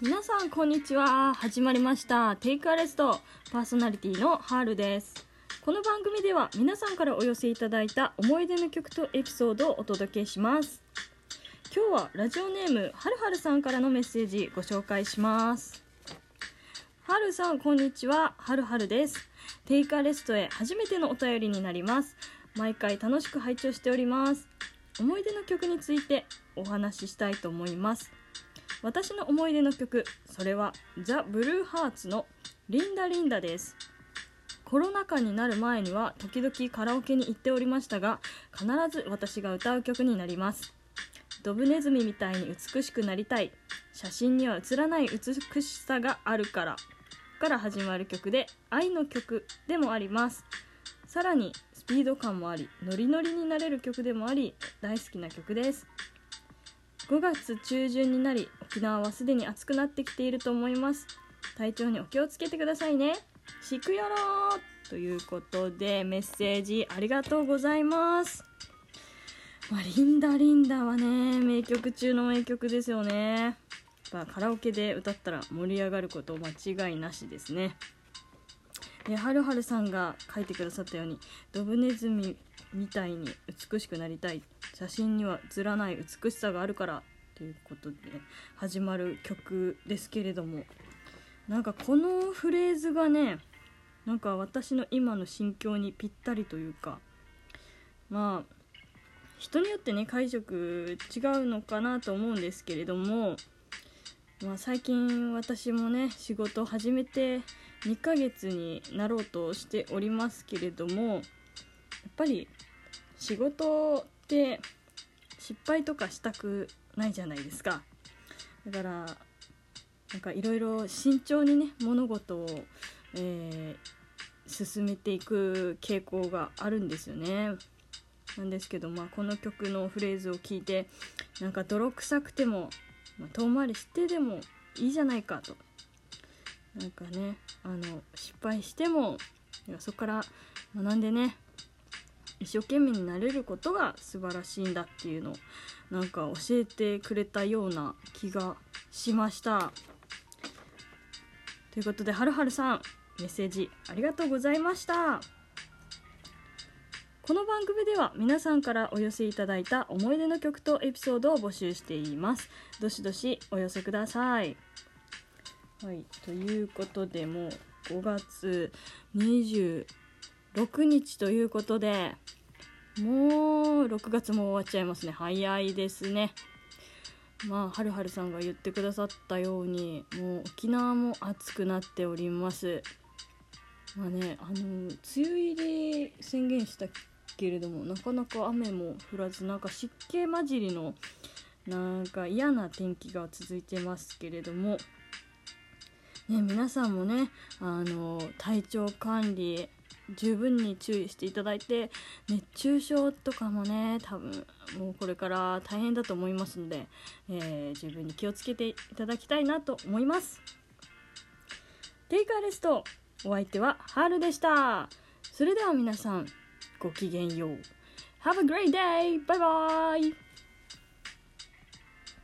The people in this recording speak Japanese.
皆さんこんにちは。始まりました。テイクアレスト。パーソナリティのハールです。この番組では皆さんからお寄せいただいた思い出の曲とエピソードをお届けします。今日はラジオネームはるはるさんからのメッセージご紹介します。はるさんこんにちは。はるはるです。テイクアレストへ初めてのお便りになります。毎回楽しく拝聴しております。思い出の曲についてお話ししたいと思います。私の思い出の曲それはザ・ブルーハーツの「リンダリンダ」です。コロナ禍になる前には時々カラオケに行っておりましたが必ず私が歌う曲になります。ドブネズミみたいに美しくなりたい。写真には写らない美しさがあるからから始まる曲で愛の曲でもあります。さらにスピード感もありノリノリになれる曲でもあり大好きな曲です。5月中旬になり沖縄はすでに暑くなってきていると思います。体調にお気をつけてくださいね。しくよろということでメッセージありがとうございます。まあ、リンダリンダはね名曲中の名曲ですよね。カラオケで歌ったら盛り上がること間違いなしですね。ではるはるさんが書いてくださったようにドブネズミみたいに美しくなりたい。写真にはずらない美しさがあるからということで始まる曲ですけれども。なんかこのフレーズがねなんか私の今の心境にぴったりというか。まあ人によってね解釈違うのかなと思うんですけれども、まあ、最近私もね仕事を始めて2ヶ月になろうとしておりますけれども。やっぱり仕事って失敗とかしたくないじゃないですか。だからなんかいろいろ慎重にね物事を、えー、進めていく傾向があるんですよね。なんですけど、まあ、この曲のフレーズを聞いてなんか泥臭くても、まあ、遠回りしてでもいいじゃないかと。なんかねあの失敗してもそこから学んでね一生懸命になれることが素晴らしいんだっていうのをなんか教えてくれたような気がしました。ということではるはるさんメッセージありがとうございました。この番組では皆さんからお寄せいただいた思い出の曲とエピソードを募集しています。どしどしお寄せください。はいということでもう5月26日ということでもう6月も終わっちゃいますね。早いですね。まあはるはるさんが言ってくださったようにもう沖縄も暑くなっております。まあねあの梅雨入り宣言したけれどもなかなか雨も降らずなんか湿気混じりのなんか嫌な天気が続いてますけれども。ね、皆さんもねあの体調管理十分に注意していただいて熱中症とかもね多分もうこれから大変だと思いますので、えー、十分に気をつけていただきたいなと思います。テイクアレストお相手はハルでした。それでは皆さんごきげんよう。Have a great day! バイバイ